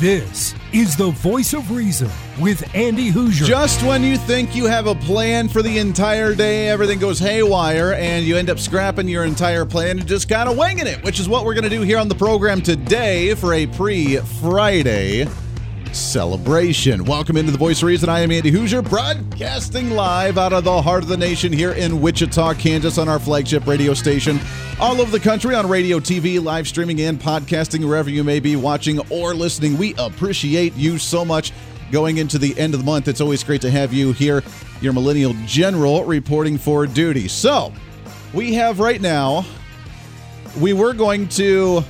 This is the voice of reason with Andy Hooser. Just when you think you have a plan for the entire day, everything goes haywire and you end up scrapping your entire plan and just kind of winging it, which is what we're going to do here on the program today for a pre Friday celebration. Welcome into the Voice of Reason. I am Andy Hooser, broadcasting live out of the heart of the nation here in Wichita, Kansas, on our flagship radio station. All over the country on radio, TV, live streaming, and podcasting, wherever you may be watching or listening. We appreciate you so much. Going into the end of the month, it's always great to have you here, your Millennial General, reporting for duty. So, we have right now, we were going to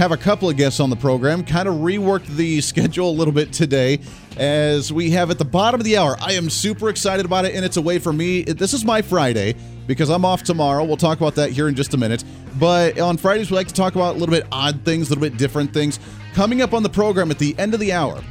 have a couple of guests on the program, kind of reworked the schedule a little bit today as we have at the bottom of the hour. I am super excited about it, and it's a way for me. This is my Friday because I'm off tomorrow. We'll talk about that here in just a minute. But on Fridays, we like to talk about a little bit odd things, a little bit different things. Coming up on the program at the end of the hour,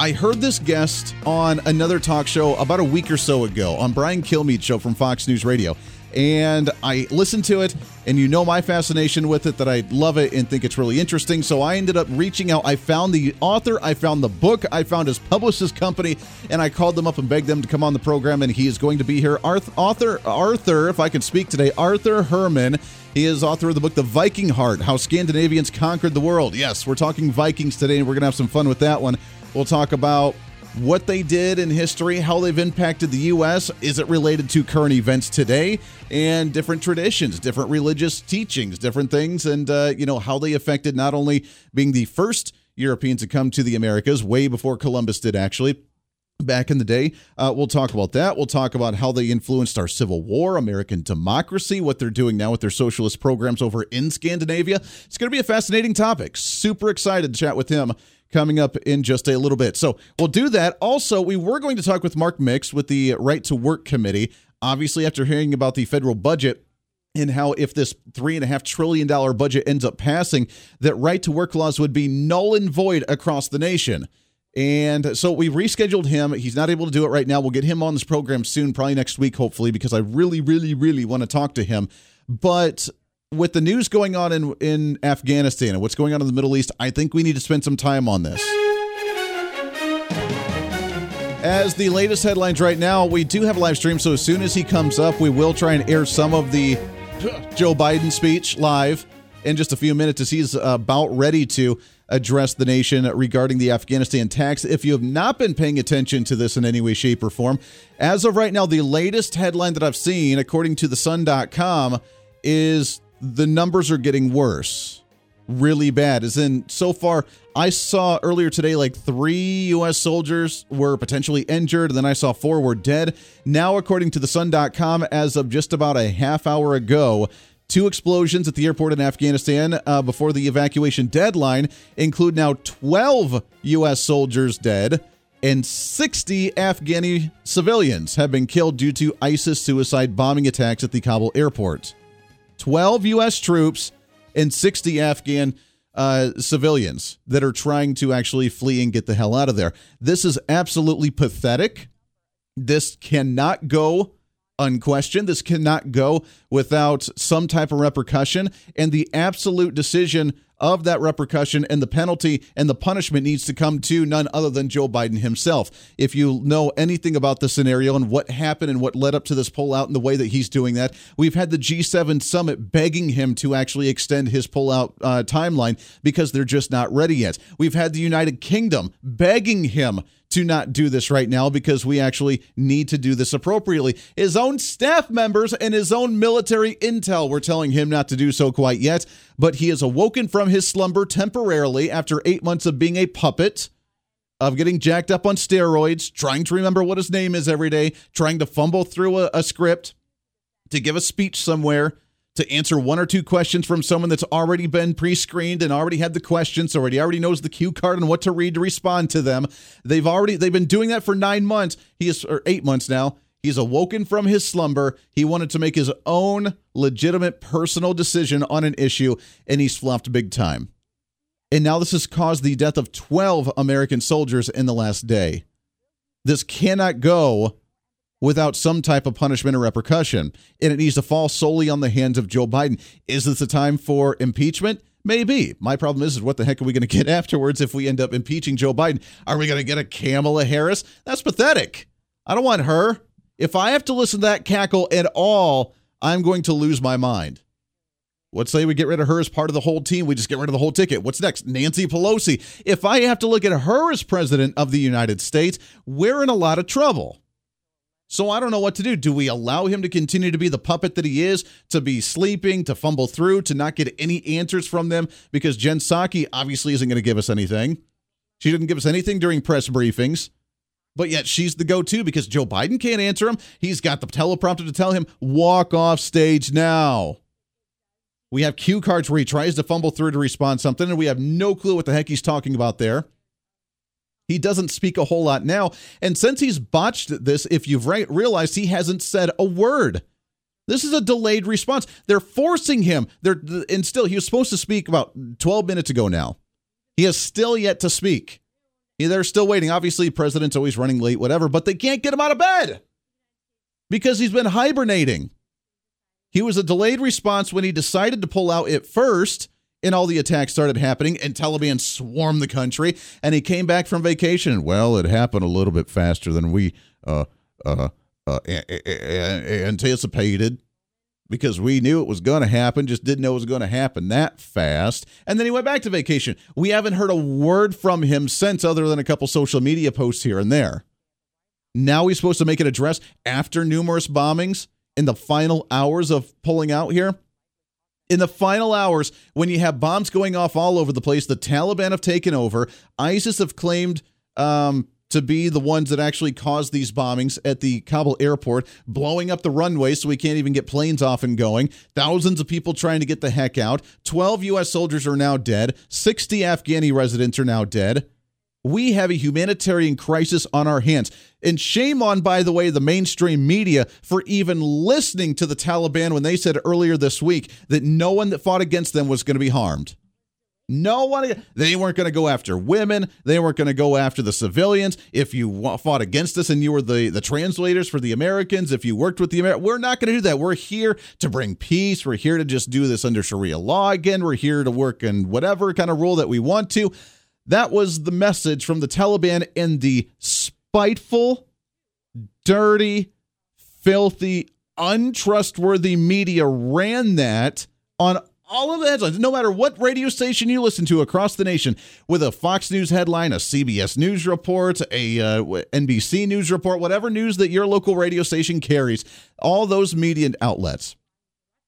I heard this guest on another talk show about a week or so ago on Brian Kilmeade's show from Fox News Radio and I listened to it, and you know my fascination with it that I love it and think it's really interesting. So I ended up reaching out. I found the author, I found the book, I found his publicist company, and I called them up and begged them to come on the program. And he is going to be here. Arthur, Arthur, if I can speak today, Arthur Herman. He is author of the book The Viking Heart How Scandinavians Conquered the World. Yes, we're talking Vikings today, and we're to have some fun with that one. We'll talk about what they did in history, how they've impacted the U.S. Is it related to current events today and different traditions, different religious teachings, different things, and uh, you know how they affected not only being the first Europeans to come to the Americas way before Columbus did actually, back in the day. Uh, we'll talk about that. We'll talk about how they influenced our Civil War, American democracy, what they're doing now with their socialist programs over in Scandinavia. It's going to be a fascinating topic. Super excited to chat with him coming up in just a little bit. So we'll do that. Also, we were going to talk with Mark Mix with the Right to Work Committee. Obviously, after hearing about the federal budget, and how if this three and a half trillion dollar budget ends up passing, that right to work laws would be null and void across the nation. And so we rescheduled him. He's not able to do it right now. We'll get him on this program soon, probably next week, hopefully, because I really, really, really want to talk to him. But with the news going on in in Afghanistan and what's going on in the Middle East, I think we need to spend some time on this. As the latest headlines right now, we do have a live stream, so as soon as he comes up, we will try and air some of the Joe Biden speech live in just a few minutes as he's about ready to address the nation regarding the Afghanistan tax. If you have not been paying attention to this in any way, shape, or form, as of right now, the latest headline that I've seen, according to the sun.com, is the numbers are getting worse really bad. As in so far i saw earlier today like three us soldiers were potentially injured and then i saw four were dead. Now according to the sun.com as of just about a half hour ago two explosions at the airport in afghanistan uh, before the evacuation deadline include now 12 us soldiers dead and 60 afghani civilians have been killed due to isis suicide bombing attacks at the kabul airport 12 U.S. troops and 60 Afghan uh, civilians that are trying to actually flee and get the hell out of there. This is absolutely pathetic. This cannot go unquestioned. This cannot go without some type of repercussion. And the absolute decision of that repercussion and the penalty and the punishment needs to come to none other than Joe Biden himself. If you know anything about the scenario and what happened and what led up to this pullout and the way that he's doing that, we've had the G7 summit begging him to actually extend his pullout uh, timeline because they're just not ready yet. We've had the United Kingdom begging him to not do this right now because we actually need to do this appropriately. His own staff members and his own military intel were telling him not to do so quite yet, but he has awoken from his slumber temporarily after eight months of being a puppet. Of getting jacked up on steroids, trying to remember what his name is every day, trying to fumble through a, a script, to give a speech somewhere, to answer one or two questions from someone that's already been pre-screened and already had the questions already already knows the cue card and what to read to respond to them they've already they've been doing that for nine months he is or eight months now He's awoken from his slumber. He wanted to make his own legitimate personal decision on an issue, and he's flopped big time. And now this has caused the death of 12 American soldiers in the last day. This cannot go without some type of punishment or repercussion, and it needs to fall solely on the hands of Joe Biden. Is this the time for impeachment? Maybe. My problem is, is what the heck are we going to get afterwards if we end up impeaching Joe Biden? Are we going to get a Kamala Harris? That's pathetic. I don't want her. If I have to listen to that cackle at all, I'm going to lose my mind. Let's say we get rid of her as part of the whole team. We just get rid of the whole ticket. What's next? Nancy Pelosi. If I have to look at her as president of the United States, we're in a lot of trouble. So I don't know what to do. Do we allow him to continue to be the puppet that he is, to be sleeping, to fumble through, to not get any answers from them? Because Jen Psaki obviously isn't going to give us anything. She didn't give us anything during press briefings, but yet she's the go to because Joe Biden can't answer him. He's got the teleprompter to tell him, walk off stage now. We have cue cards where he tries to fumble through to respond something, and we have no clue what the heck he's talking about there. He doesn't speak a whole lot now. And since he's botched this, if you've re- realized, he hasn't said a word. This is a delayed response. They're forcing him. They're and still he was supposed to speak about 12 minutes ago now. He has still yet to speak. They're still waiting. Obviously, president's always running late, whatever, but they can't get him out of bed because he's been hibernating. He was a delayed response when he decided to pull out at first and all the attacks started happening and Taliban swarmed the country and he came back from vacation. Well, it happened a little bit faster than we uh, uh, uh, anticipated because we knew it was going to happen, just didn't know it was going to happen that fast. And then he went back to vacation. We haven't heard a word from him since, other than a couple social media posts here and there. Now he's supposed to make an address after numerous bombings in the final hours of pulling out here. In the final hours, when you have bombs going off all over the place, the Taliban have taken over. ISIS have claimed um, to be the ones that actually caused these bombings at the Kabul airport, blowing up the runway so we can't even get planes off and going. Thousands of people trying to get the heck out. 12 U.S. soldiers are now dead. 60 Afghani residents are now dead. We have a humanitarian crisis on our hands. And shame on, by the way, the mainstream media for even listening to the Taliban when they said earlier this week that no one that fought against them was going to be harmed. No one, they weren't going to go after women. They weren't going to go after the civilians. If you fought against us and you were the, the translators for the Americans, if you worked with the Americans, we're not going to do that. We're here to bring peace. We're here to just do this under Sharia law again. We're here to work in whatever kind of rule that we want to. That was the message from the Taliban and the spiteful, dirty, filthy, untrustworthy media ran that on all of the headlines, no matter what radio station you listen to across the nation, with a Fox News headline, a CBS News report, a uh, NBC News report, whatever news that your local radio station carries, all those media outlets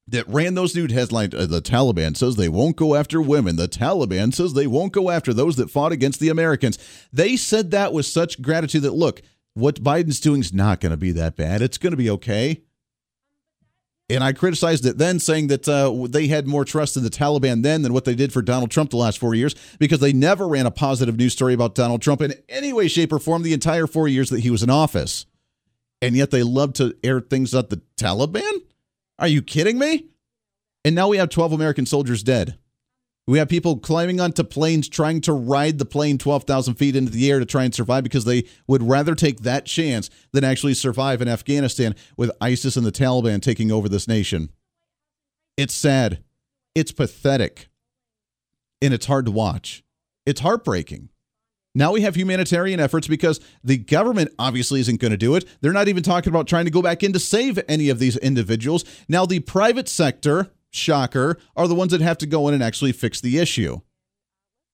that ran those nude headlines. Uh, the Taliban says they won't go after women. The Taliban says they won't go after those that fought against the Americans. They said that with such gratitude that, look, what Biden's doing is not going to be that bad. It's going to be okay. And I criticized it then, saying that uh, they had more trust in the Taliban then than what they did for Donald Trump the last four years because they never ran a positive news story about Donald Trump in any way, shape, or form the entire four years that he was in office. And yet they love to air things at the Taliban? Are you kidding me? And now we have 12 American soldiers dead. We have people climbing onto planes trying to ride the plane 12,000 feet into the air to try and survive because they would rather take that chance than actually survive in Afghanistan with ISIS and the Taliban taking over this nation. It's sad. It's pathetic. And it's hard to watch. It's heartbreaking. Now we have humanitarian efforts because the government obviously isn't going to do it. They're not even talking about trying to go back in to save any of these individuals. Now, the private sector, shocker, are the ones that have to go in and actually fix the issue.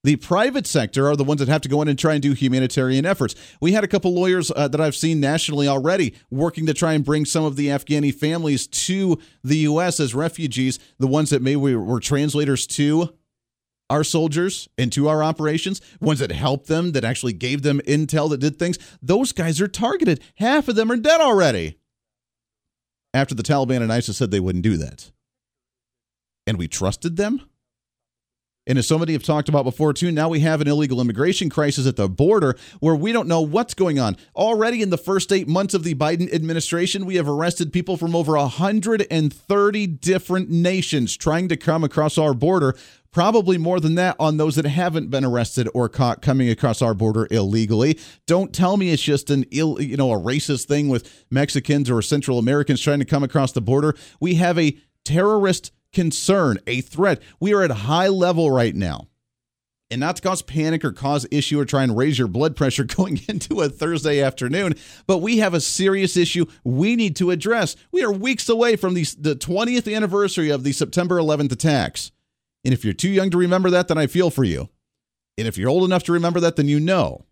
The private sector are the ones that have to go in and try and do humanitarian efforts. We had a couple lawyers uh, that I've seen nationally already working to try and bring some of the Afghani families to the U.S. as refugees, the ones that maybe were translators to our soldiers into our operations, ones that helped them, that actually gave them intel that did things, those guys are targeted. Half of them are dead already. After the Taliban and ISIS said they wouldn't do that. And we trusted them? And as so many have talked about before, too, now we have an illegal immigration crisis at the border where we don't know what's going on. Already in the first eight months of the Biden administration, we have arrested people from over 130 different nations trying to come across our border. Probably more than that on those that haven't been arrested or caught coming across our border illegally. Don't tell me it's just an ill, you know, a racist thing with Mexicans or Central Americans trying to come across the border. We have a terrorist concern, a threat. We are at a high level right now. And not to cause panic or cause issue or try and raise your blood pressure going into a Thursday afternoon, but we have a serious issue we need to address. We are weeks away from the, the 20th anniversary of the September 11th attacks. And if you're too young to remember that, then I feel for you. And if you're old enough to remember that, then you know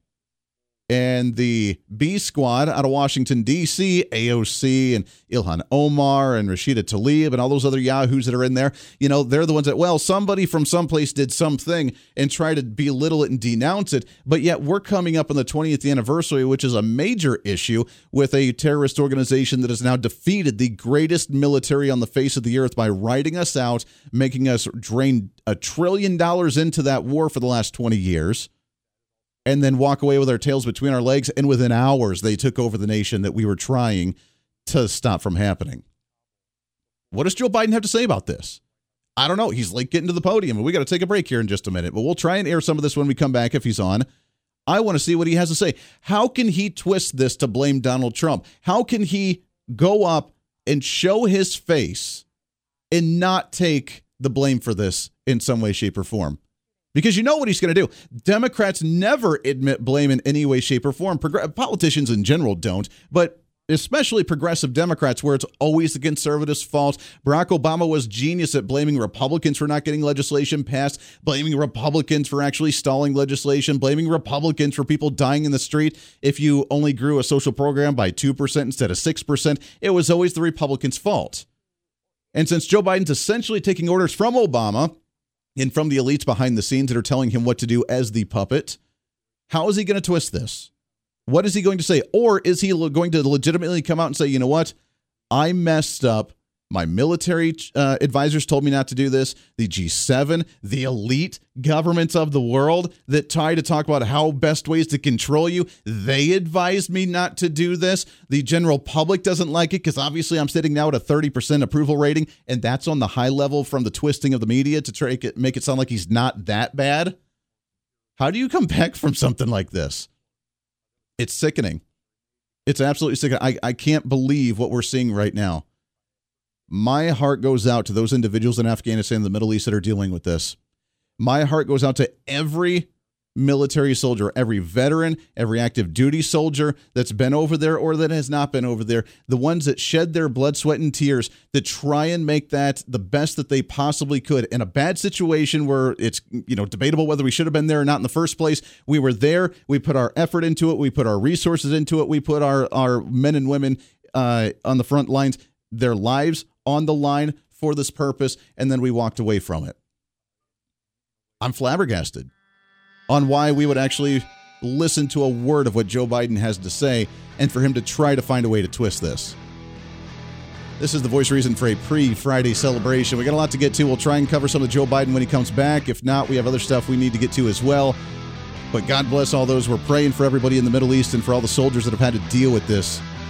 and the B squad out of Washington, D.C., AOC and Ilhan Omar and Rashida Tlaib and all those other yahoos that are in there, you know, they're the ones that, well, somebody from someplace did something and try to belittle it and denounce it. But yet we're coming up on the 20th anniversary, which is a major issue with a terrorist organization that has now defeated the greatest military on the face of the earth by writing us out, making us drain a trillion dollars into that war for the last 20 years and then walk away with our tails between our legs. And within hours, they took over the nation that we were trying to stop from happening. What does Joe Biden have to say about this? I don't know. He's like getting to the podium, and we got to take a break here in just a minute, but we'll try and air some of this when we come back if he's on. I want to see what he has to say. How can he twist this to blame Donald Trump? How can he go up and show his face and not take the blame for this in some way, shape, or form? Because you know what he's going to do. Democrats never admit blame in any way, shape, or form. Progr- politicians in general don't, but especially progressive Democrats, where it's always the conservatives' fault. Barack Obama was genius at blaming Republicans for not getting legislation passed, blaming Republicans for actually stalling legislation, blaming Republicans for people dying in the street. If you only grew a social program by 2% instead of 6%, it was always the Republicans' fault. And since Joe Biden's essentially taking orders from Obama, and from the elites behind the scenes that are telling him what to do as the puppet. How is he going to twist this? What is he going to say? Or is he going to legitimately come out and say, you know what? I messed up. My military uh, advisors told me not to do this. The G7, the elite governments of the world that try to talk about how best ways to control you, they advised me not to do this. The general public doesn't like it because obviously I'm sitting now at a 30% approval rating, and that's on the high level from the twisting of the media to try to make it sound like he's not that bad. How do you come back from something like this? It's sickening. It's absolutely sickening. I, I can't believe what we're seeing right now my heart goes out to those individuals in Afghanistan and the Middle East that are dealing with this. My heart goes out to every military soldier, every veteran, every active duty soldier that's been over there or that has not been over there, the ones that shed their blood, sweat, and tears that try and make that the best that they possibly could in a bad situation where it's you know debatable whether we should have been there or not in the first place. We were there. We put our effort into it. We put our resources into it. We put our our men and women uh, on the front lines. Their lives on the line for this purpose, and then we walked away from it. I'm flabbergasted on why we would actually listen to a word of what Joe Biden has to say and for him to try to find a way to twist this. This is the voice reason for a pre Friday celebration. We got a lot to get to. We'll try and cover some of Joe Biden when he comes back. If not, we have other stuff we need to get to as well. But God bless all those. We're praying for everybody in the Middle East and for all the soldiers that have had to deal with this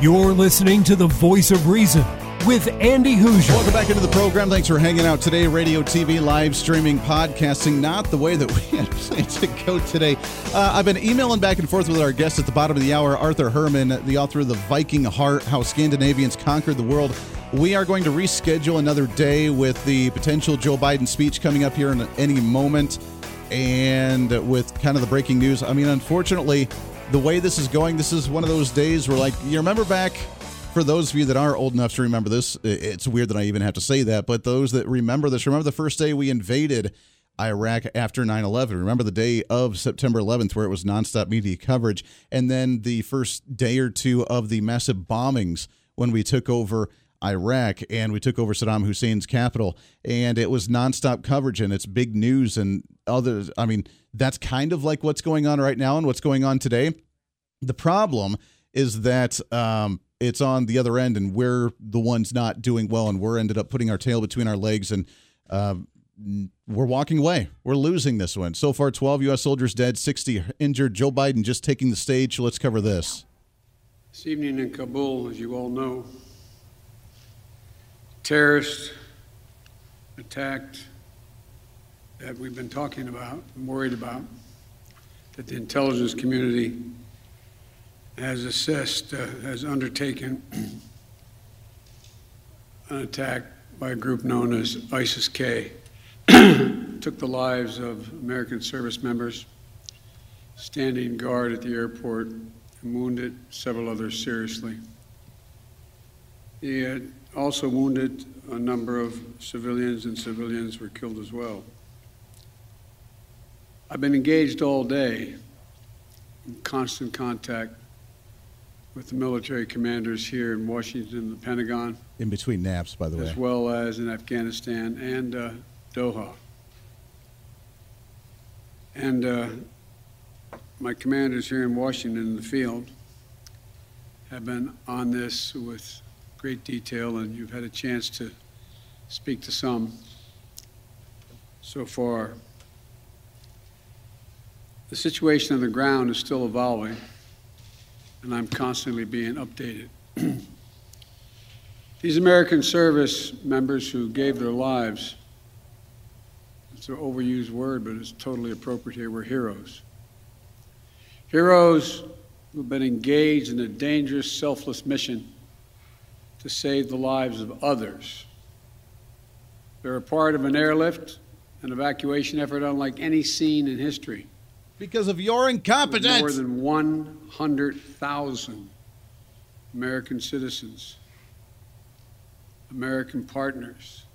You're listening to the voice of reason with Andy Hooser. Welcome back into the program. Thanks for hanging out today. Radio, TV, live streaming, podcasting, not the way that we had planned to go today. Uh, I've been emailing back and forth with our guest at the bottom of the hour, Arthur Herman, the author of The Viking Heart How Scandinavians Conquered the World. We are going to reschedule another day with the potential Joe Biden speech coming up here in any moment and with kind of the breaking news. I mean, unfortunately, the way this is going, this is one of those days where, like, you remember back, for those of you that are old enough to remember this, it's weird that I even have to say that, but those that remember this, remember the first day we invaded Iraq after 9 11. Remember the day of September 11th, where it was nonstop media coverage, and then the first day or two of the massive bombings when we took over Iraq and we took over Saddam Hussein's capital, and it was nonstop coverage and it's big news and others. I mean, that's kind of like what's going on right now and what's going on today. The problem is that um, it's on the other end, and we're the ones not doing well, and we're ended up putting our tail between our legs, and uh, we're walking away. We're losing this one. So far, 12 U.S. soldiers dead, 60 injured. Joe Biden just taking the stage. Let's cover this. This evening in Kabul, as you all know, terrorists attacked that we've been talking about and worried about, that the intelligence community has assessed, uh, has undertaken an attack by a group known as ISIS K. Took the lives of American service members standing guard at the airport and wounded several others seriously. He had also wounded a number of civilians, and civilians were killed as well. I've been engaged all day in constant contact with the military commanders here in Washington, the Pentagon. In between naps, by the way. As well as in Afghanistan and uh, Doha. And uh, my commanders here in Washington in the field have been on this with great detail, and you've had a chance to speak to some so far. The situation on the ground is still evolving, and I'm constantly being updated. These American service members who gave their lives, it's an overused word, but it's totally appropriate here, were heroes. Heroes who've been engaged in a dangerous, selfless mission to save the lives of others. They're a part of an airlift, an evacuation effort unlike any seen in history. Because of your incompetence. More than 100,000 American citizens, American partners,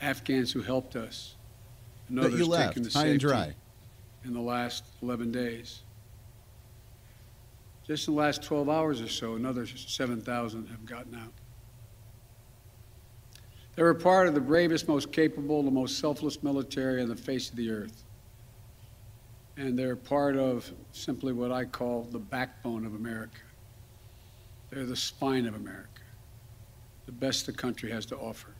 Afghans who helped us, and That others you left, taken to safety dry. in the last 11 days. Just in the last 12 hours or so, another 7,000 have gotten out. They were part of the bravest, most capable, the most selfless military on the face of the earth. And they're part of simply what I call the backbone of America. They're the spine of America, the best the country has to offer.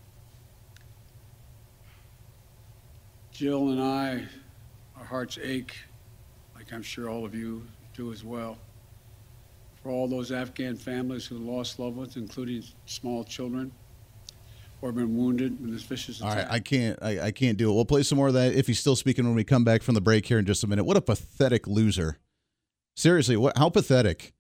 Jill and I, our hearts ache, like I'm sure all of you do as well, for all those Afghan families who lost loved ones, including small children or been wounded in this vicious All attack. right, I can't. I, I can't do it. We'll play some more of that if he's still speaking when we come back from the break here in just a minute. What a pathetic loser! Seriously, what? How pathetic!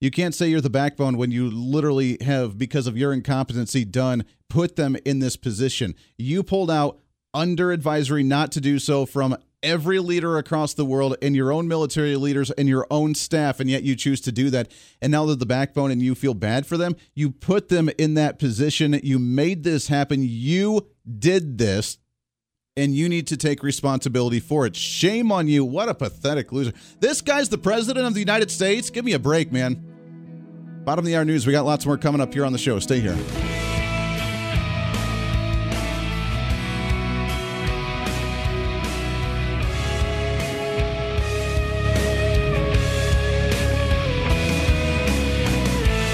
You can't say you're the backbone when you literally have, because of your incompetency, done put them in this position. You pulled out under advisory not to do so from every leader across the world and your own military leaders and your own staff, and yet you choose to do that. And now they're the backbone and you feel bad for them. You put them in that position. You made this happen. You did this. And you need to take responsibility for it. Shame on you. What a pathetic loser. This guy's the president of the United States. Give me a break, man. Bottom of the hour news. We got lots more coming up here on the show. Stay here.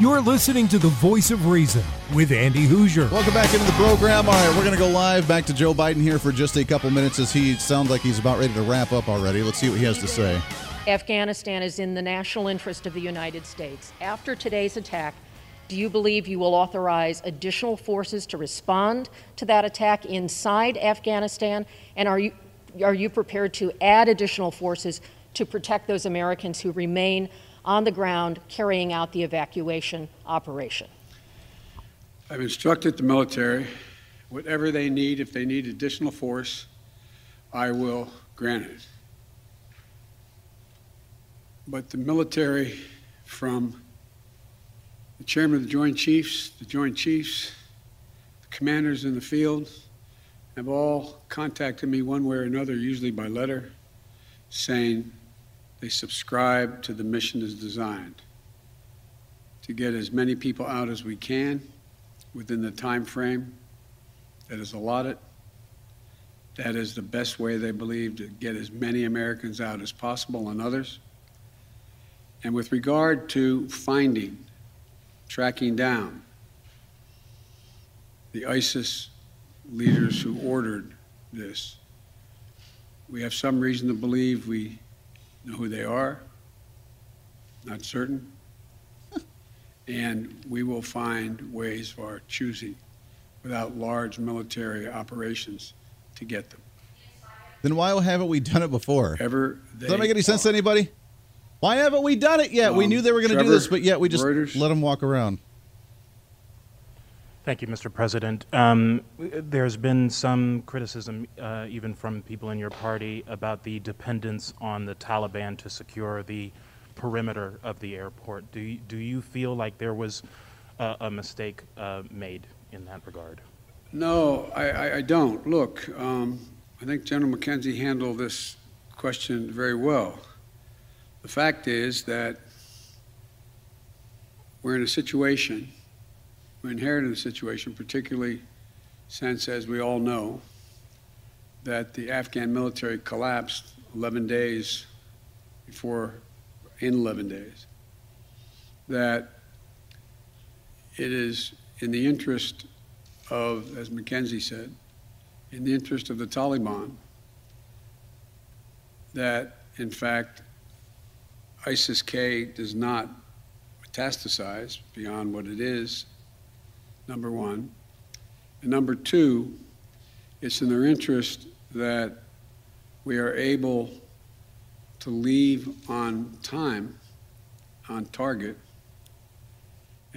You're listening to the voice of reason with Andy Hooser. Welcome back into the program. All right, we're going to go live back to Joe Biden here for just a couple minutes as he sounds like he's about ready to wrap up already. Let's see what he has to say. Afghanistan is in the national interest of the United States. After today's attack, do you believe you will authorize additional forces to respond to that attack inside Afghanistan? And are you, are you prepared to add additional forces to protect those Americans who remain on the ground carrying out the evacuation operation? I've instructed the military, whatever they need, if they need additional force, I will grant it. But the military, from the chairman of the Joint Chiefs, the Joint Chiefs, the commanders in the field, have all contacted me one way or another, usually by letter, saying they subscribe to the mission as designed to get as many people out as we can within the time frame that is allotted. That is the best way they believe to get as many Americans out as possible and others. And with regard to finding, tracking down the ISIS leaders who ordered this, we have some reason to believe we know who they are, not certain. and we will find ways of our choosing without large military operations to get them. Then why haven't we done it before? Ever Does that make any sense to anybody? Why haven't we done it yet? we Um, knew they were going to do this, but yet we just Reuters. let them walk around. Thank you, Mr. President. Um, there's been some criticism, uh, even from people in your party, about the dependence on the Taliban to secure the perimeter of the airport. Do you, do you feel like there was uh, a mistake uh, made in that regard? No, I, I, I don't. Look, um, I think General McKenzie handled this question very well. The fact is that we're in a situation, we inherited a situation, particularly since, as we all know, that the Afghan military collapsed 11 days before, in 11 days, that it is in the interest of, as McKenzie said, in the interest of the Taliban, that in fact ISIS K does not metastasize beyond what it is, number one. And number two, it's in their interest that we are able to leave on time, on target.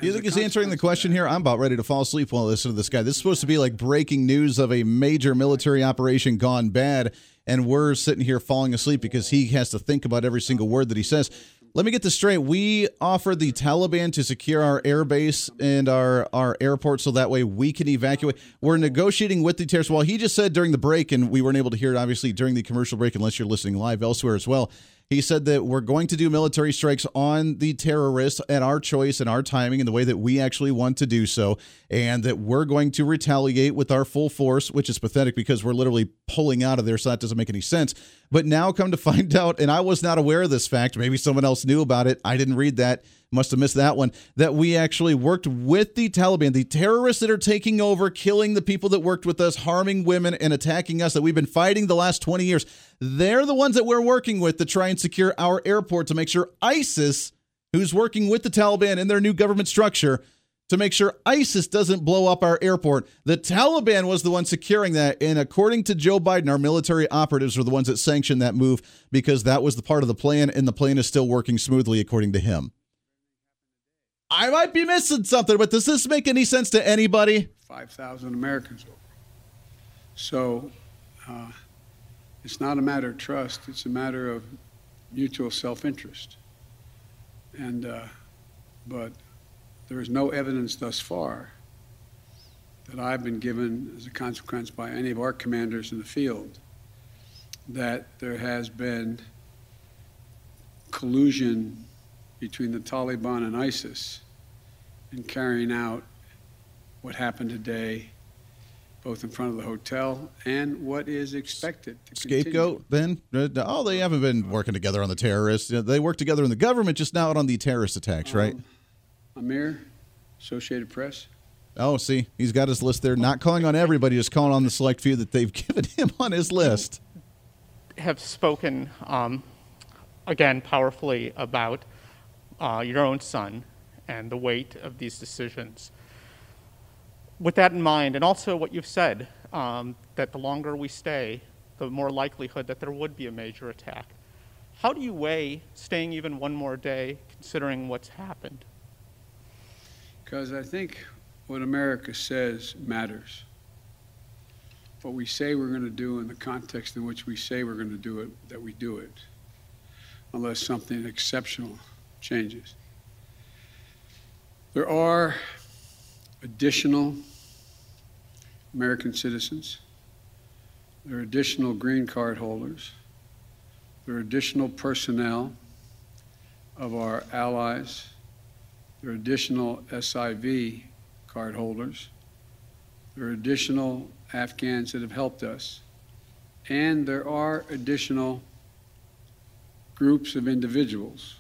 You think he's answering the question here? I'm about ready to fall asleep while I listen to this guy. This is supposed to be like breaking news of a major military operation gone bad, and we're sitting here falling asleep because he has to think about every single word that he says. Let me get this straight. We offered the Taliban to secure our airbase and our, our airport so that way we can evacuate. We're negotiating with the terrorists. Well, he just said during the break, and we weren't able to hear it obviously during the commercial break unless you're listening live elsewhere as well. He said that we're going to do military strikes on the terrorists at our choice and our timing and the way that we actually want to do so, and that we're going to retaliate with our full force, which is pathetic because we're literally pulling out of there, so that doesn't make any sense. But now come to find out, and I was not aware of this fact, maybe someone else knew about it. I didn't read that must have missed that one, that we actually worked with the Taliban, the terrorists that are taking over, killing the people that worked with us, harming women, and attacking us that we've been fighting the last 20 years. They're the ones that we're working with to try and secure our airport to make sure ISIS, who's working with the Taliban in their new government structure, to make sure ISIS doesn't blow up our airport. The Taliban was the one securing that. And according to Joe Biden, our military operatives were the ones that sanctioned that move because that was the part of the plan, and the plan is still working smoothly, according to him. I might be missing something, but does this make any sense to anybody? 5,000 Americans. So uh, it's not a matter of trust, it's a matter of mutual self interest. And, uh, but there is no evidence thus far that I've been given as a consequence by any of our commanders in the field that there has been collusion between the Taliban and ISIS in carrying out what happened today, both in front of the hotel and what is expected. Scapegoat, then? Uh, oh, they haven't been working together on the terrorists. They work together in the government, just not on the terrorist attacks, right? Amir, Associated Press. Oh, see, he's got his list there. Not calling on everybody, just calling on the select few that they've given him on his list. Have spoken um, again powerfully about uh, your own son and the weight of these decisions. With that in mind, and also what you've said, um, that the longer we stay, the more likelihood that there would be a major attack. How do you weigh staying even one more day considering what's happened? Because I think what America says matters. What we say we're going to do in the context in which we say we're going to do it, that we do it, unless something exceptional changes. There are additional American citizens. There are additional green card holders. There are additional personnel of our allies. There are additional SIV card holders. There are additional Afghans that have helped us. And there are additional groups of individuals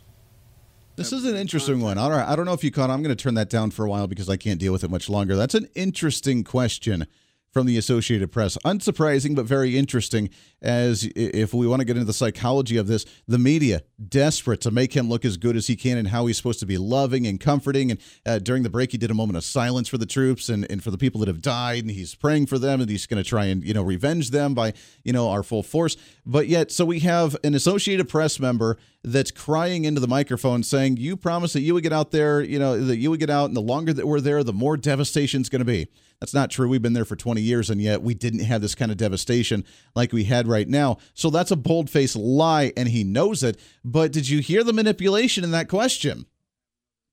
this is an interesting one. All right, I don't know if you caught. I'm going to turn that down for a while because I can't deal with it much longer. That's an interesting question from the Associated Press. Unsurprising, but very interesting. As if we want to get into the psychology of this, the media desperate to make him look as good as he can and how he's supposed to be loving and comforting. And uh, during the break, he did a moment of silence for the troops and, and for the people that have died, and he's praying for them, and he's going to try and you know revenge them by you know our full force. But yet, so we have an Associated Press member that's crying into the microphone saying, "You promised that you would get out there, you know, that you would get out, and the longer that we're there, the more devastation is going to be." That's not true. We've been there for 20 years, and yet we didn't have this kind of devastation like we had right now. So that's a bold faced lie, and he knows it. But did you hear the manipulation in that question?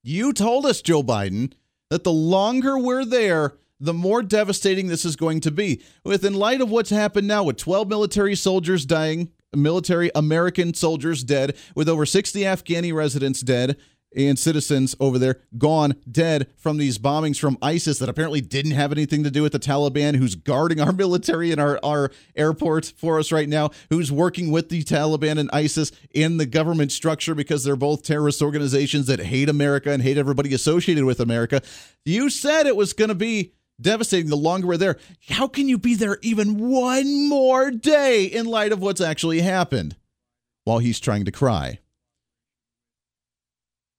You told us, Joe Biden, that the longer we're there, the more devastating this is going to be. With in light of what's happened now, with 12 military soldiers dying, military American soldiers dead, with over 60 Afghani residents dead, and citizens over there gone dead from these bombings from ISIS that apparently didn't have anything to do with the Taliban, who's guarding our military and our, our airport for us right now, who's working with the Taliban and ISIS in the government structure because they're both terrorist organizations that hate America and hate everybody associated with America. You said it was going to be devastating the longer we're there. How can you be there even one more day in light of what's actually happened? While he's trying to cry.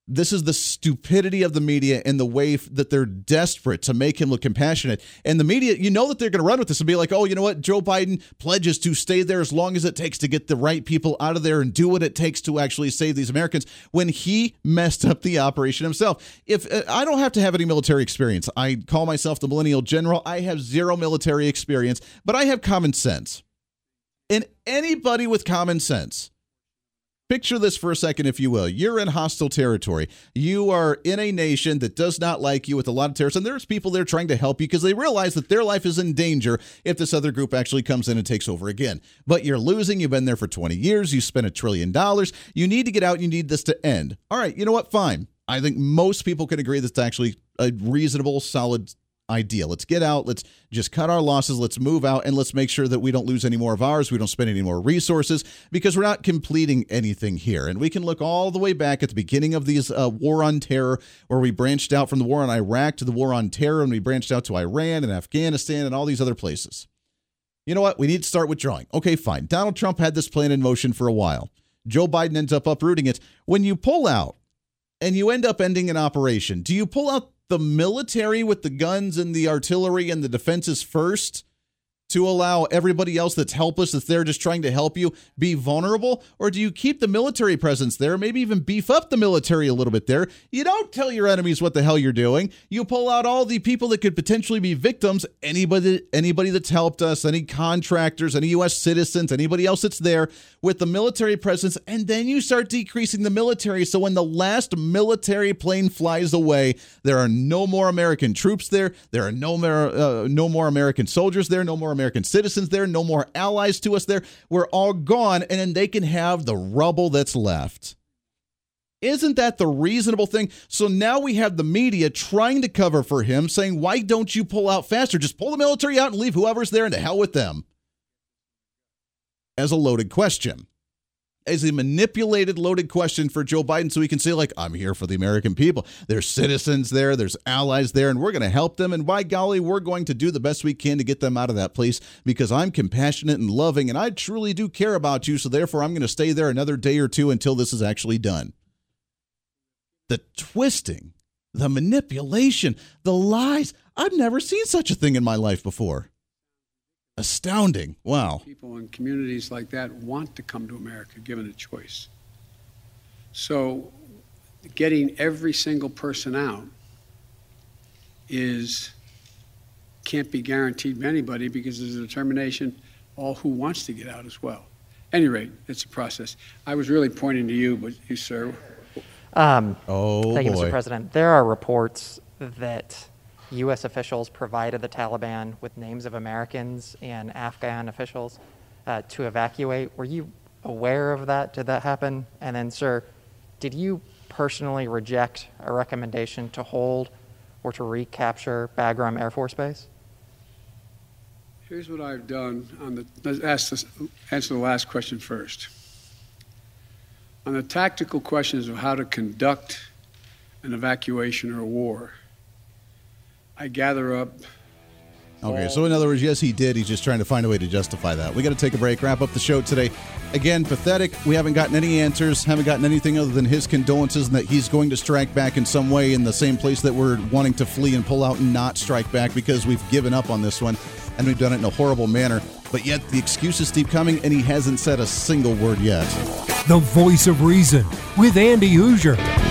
This is the stupidity of the media and the way that they're desperate to make him look compassionate. And the media, you know that they're going to run with this and be like, oh, you know what? Joe Biden pledges to stay there as long as it takes to get the right people out of there and do what it takes to actually save these Americans when he messed up the operation himself. If uh, I don't have to have any military experience, I call myself the millennial general. I have zero military experience, but I have common sense. And anybody with common sense Picture this for a second, if you will. You're in hostile territory. You are in a nation that does not like you with a lot of terrorists, and there's people there trying to help you because they realize that their life is in danger if this other group actually comes in and takes over again. But you're losing. You've been there for 20 years. You spent a trillion dollars. You need to get out. You need this to end. All right, you know what? Fine. I think most people can agree that's actually a reasonable, solid idea. Let's get out. Let's just cut our losses. Let's move out and let's make sure that we don't lose any more of ours. We don't spend any more resources because we're not completing anything here. And we can look all the way back at the beginning of these uh, war on terror, where we branched out from the war on Iraq to the war on terror, and we branched out to Iran and Afghanistan and all these other places. You know what? We need to start withdrawing. Okay, fine. Donald Trump had this plan in motion for a while. Joe Biden ends up uprooting it. When you pull out and you end up ending an operation, do you pull out the military with the guns and the artillery and the defenses first to allow everybody else that's helpless, that's there just trying to help you, be vulnerable? Or do you keep the military presence there, maybe even beef up the military a little bit there? You don't tell your enemies what the hell you're doing. You pull out all the people that could potentially be victims, anybody anybody that's helped us, any contractors, any US citizens, anybody else that's there with the military presence, and then you start decreasing the military. So when the last military plane flies away, there are no more American troops there. There are no more uh, no more American soldiers there, no more American citizens there, no more allies to us there. We're all gone, and then they can have the rubble that's left. Isn't that the reasonable thing? So now we have the media trying to cover for him, saying, Why don't you pull out faster? Just pull the military out and leave whoever's there and to hell with them. As a loaded question as a manipulated loaded question for Joe Biden so he can say like I'm here for the American people. There's citizens there, there's allies there and we're going to help them and by golly we're going to do the best we can to get them out of that place because I'm compassionate and loving and I truly do care about you so therefore I'm going to stay there another day or two until this is actually done. The twisting, the manipulation, the lies. I've never seen such a thing in my life before. Astounding. Wow. People in communities like that want to come to America given a choice. So getting every single person out is can't be guaranteed by anybody because there's a determination all who wants to get out as well. At any rate, it's a process. I was really pointing to you, but you, sir. Um, oh, thank boy. you, Mr. President. There are reports that U.S. officials provided the Taliban with names of Americans and Afghan officials uh, to evacuate. Were you aware of that? Did that happen? And then, sir, did you personally reject a recommendation to hold or to recapture Bagram Air Force Base? Here's what I've done on the let's this, answer the last question first. On the tactical questions of how to conduct an evacuation or a war, I gather up. Okay, so in other words, yes, he did. He's just trying to find a way to justify that. We got to take a break, wrap up the show today. Again, pathetic. We haven't gotten any answers, haven't gotten anything other than his condolences and that he's going to strike back in some way in the same place that we're wanting to flee and pull out and not strike back because we've given up on this one and we've done it in a horrible manner. But yet the excuses keep coming and he hasn't said a single word yet. The voice of reason with Andy Hooser.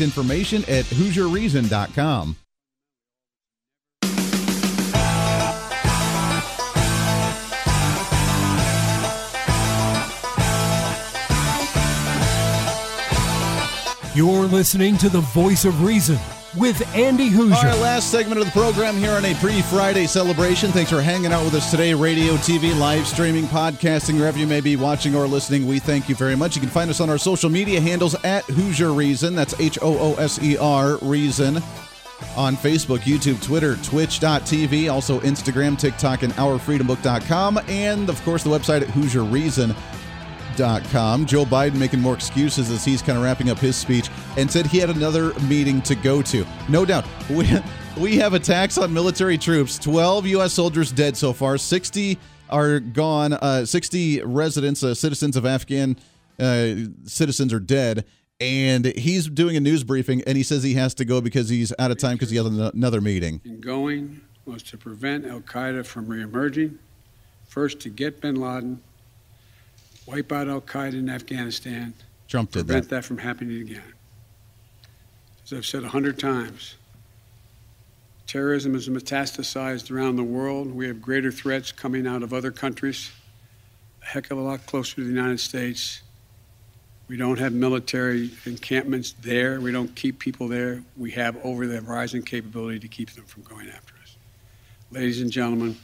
information at HooserReason.com. You're listening to the voice of reason with Andy Hooser. Right, last segment of the program here on a pre Friday celebration. Thanks for hanging out with us today. Radio, TV, live streaming, podcasting, wherever you may be watching or listening, we thank you very much. You can find us on our social media handles at Hooser Reason. That's H O O S E R Reason. On Facebook, YouTube, Twitter, Twitch.tv, also Instagram, TikTok, and OurFreedomBook.com, and of course the website at Hooser Reason. Com. Joe Biden making more excuses as he's kind of wrapping up his speech and said he had another meeting to go to. No doubt. We, we have attacks on military troops. 12 U.S. soldiers dead so far. 60 are gone. Uh, 60 residents, uh, citizens of Afghan uh, citizens are dead. And he's doing a news briefing and he says he has to go because he's out of time because he has another meeting. In going was to prevent Al Qaeda from reemerging, first to get bin Laden wipe out Al Qaeda in Afghanistan. Trump did prevent that. that from happening again. As I've said a hundred times, terrorism is metastasized around the world. We have greater threats coming out of other countries, a heck of a lot closer to the United States. We don't have military encampments there. We don't keep people there. We have over the horizon capability to keep them from going after us. Ladies and gentlemen,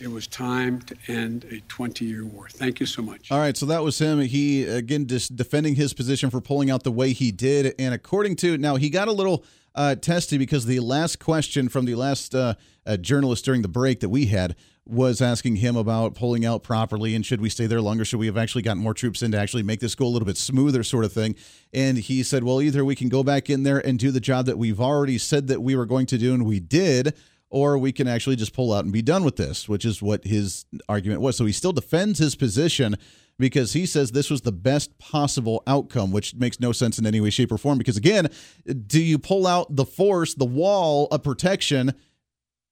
it was time to end a 20 year war. Thank you so much. All right, so that was him. He, again, just defending his position for pulling out the way he did. And according to, now he got a little uh, testy because the last question from the last uh, uh, journalist during the break that we had was asking him about pulling out properly and should we stay there longer? Should we have actually gotten more troops in to actually make this go a little bit smoother, sort of thing? And he said, well, either we can go back in there and do the job that we've already said that we were going to do and we did, or we can actually just pull out and be done with this, which is what his argument was. So he still defends his position because he says this was the best possible outcome, which makes no sense in any way, shape, or form. Because again, do you pull out the force, the wall of protection?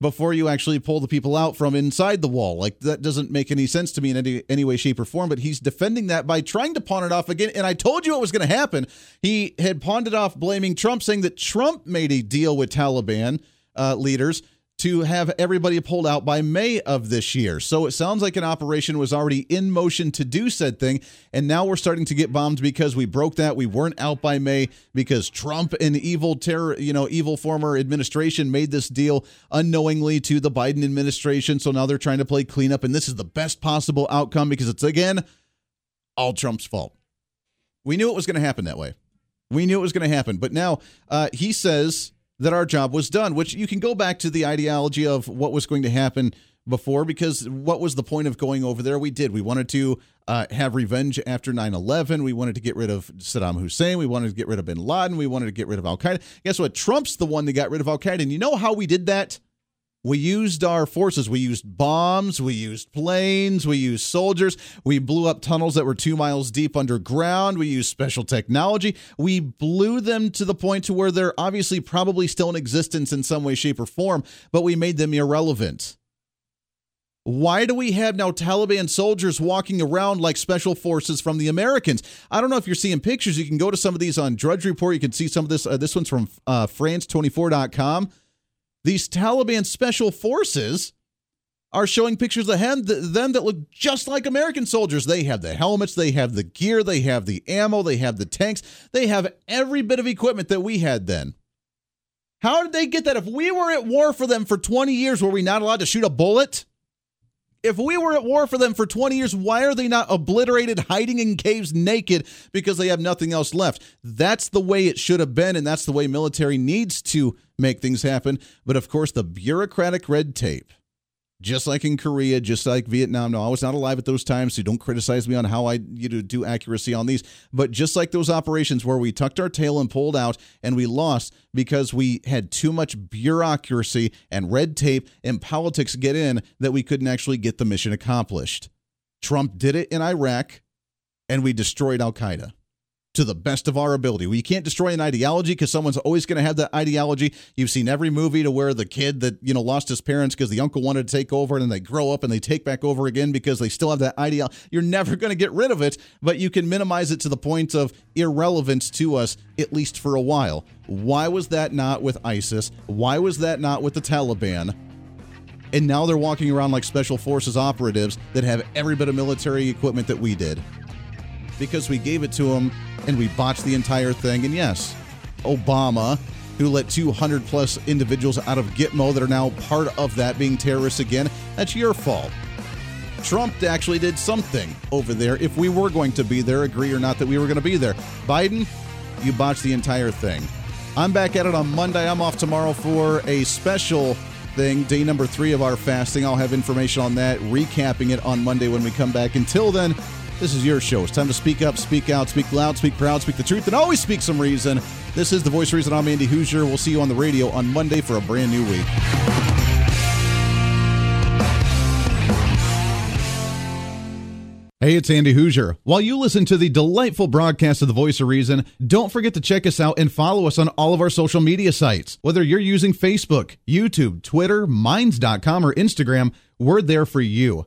before you actually pull the people out from inside the wall. Like that doesn't make any sense to me in any any way, shape, or form. But he's defending that by trying to pawn it off again. And I told you what was going to happen. He had pawned it off, blaming Trump, saying that Trump made a deal with Taliban uh, leaders to have everybody pulled out by May of this year. So it sounds like an operation was already in motion to do said thing. And now we're starting to get bombed because we broke that. We weren't out by May because Trump and evil terror, you know, evil former administration made this deal unknowingly to the Biden administration. So now they're trying to play cleanup. And this is the best possible outcome because it's, again, all Trump's fault. We knew it was going to happen that way. We knew it was going to happen. But now uh, he says that our job was done, which you can go back to the ideology of what was going to happen before because what was the point of going over there? We did. We wanted to uh, have revenge after 9 11. We wanted to get rid of Saddam Hussein. We wanted to get rid of bin Laden. We wanted to get rid of Al Qaeda. Guess what? Trump's the one that got rid of Al Qaeda. And you know how we did that? We used our forces. We used bombs. We used planes. We used soldiers. We blew up tunnels that were two miles deep underground. We used special technology. We blew them to the point to where they're obviously probably still in existence in some way, shape, or form, but we made them irrelevant. Why do we have now Taliban soldiers walking around like special forces from the Americans? I don't know if you're seeing pictures. You can go to some of these on Drudge Report. You can see some of this. Uh, this one's from uh, France24.com. These Taliban special forces are showing pictures of them, them that look just like American soldiers. They have the helmets, they have the gear, they have the ammo, they have the tanks, they have every bit of equipment that we had then. How did they get that? If we were at war for them for 20 years, were we not allowed to shoot a bullet? If we were at war for them for 20 years, why are they not obliterated, hiding in caves naked because they have nothing else left? That's the way it should have been, and that's the way military needs to make things happen. But of course, the bureaucratic red tape just like in Korea, just like Vietnam. No, I was not alive at those times, so don't criticize me on how I you know, do accuracy on these. But just like those operations where we tucked our tail and pulled out and we lost because we had too much bureaucracy and red tape and politics get in that we couldn't actually get the mission accomplished. Trump did it in Iraq, and we destroyed Al Qaeda to the best of our ability. We can't destroy an ideology because someone's always going to have that ideology. You've seen every movie to where the kid that you know lost his parents because the uncle wanted to take over, and then they grow up and they take back over again because they still have that ideology. You're never going to get rid of it, but you can minimize it to the point of irrelevance to us at least for a while. Why was that not with ISIS? Why was that not with the Taliban? And now they're walking around like special forces operatives that have every bit of military equipment that we did because we gave it to them and we botched the entire thing. And yes, Obama, who let 200 plus individuals out of Gitmo that are now part of that being terrorists again, that's your fault. Trump actually did something over there if we were going to be there, agree or not that we were going to be there. Biden, you botched the entire thing. I'm back at it on Monday. I'm off tomorrow for a special thing, day number three of our fasting. I'll have information on that, recapping it on Monday when we come back. Until then, this is your show. It's time to speak up, speak out, speak loud, speak proud, speak the truth, and always speak some reason. This is The Voice of Reason. I'm Andy Hooser. We'll see you on the radio on Monday for a brand new week. Hey, it's Andy Hooser. While you listen to the delightful broadcast of The Voice of Reason, don't forget to check us out and follow us on all of our social media sites. Whether you're using Facebook, YouTube, Twitter, Minds.com, or Instagram, we're there for you.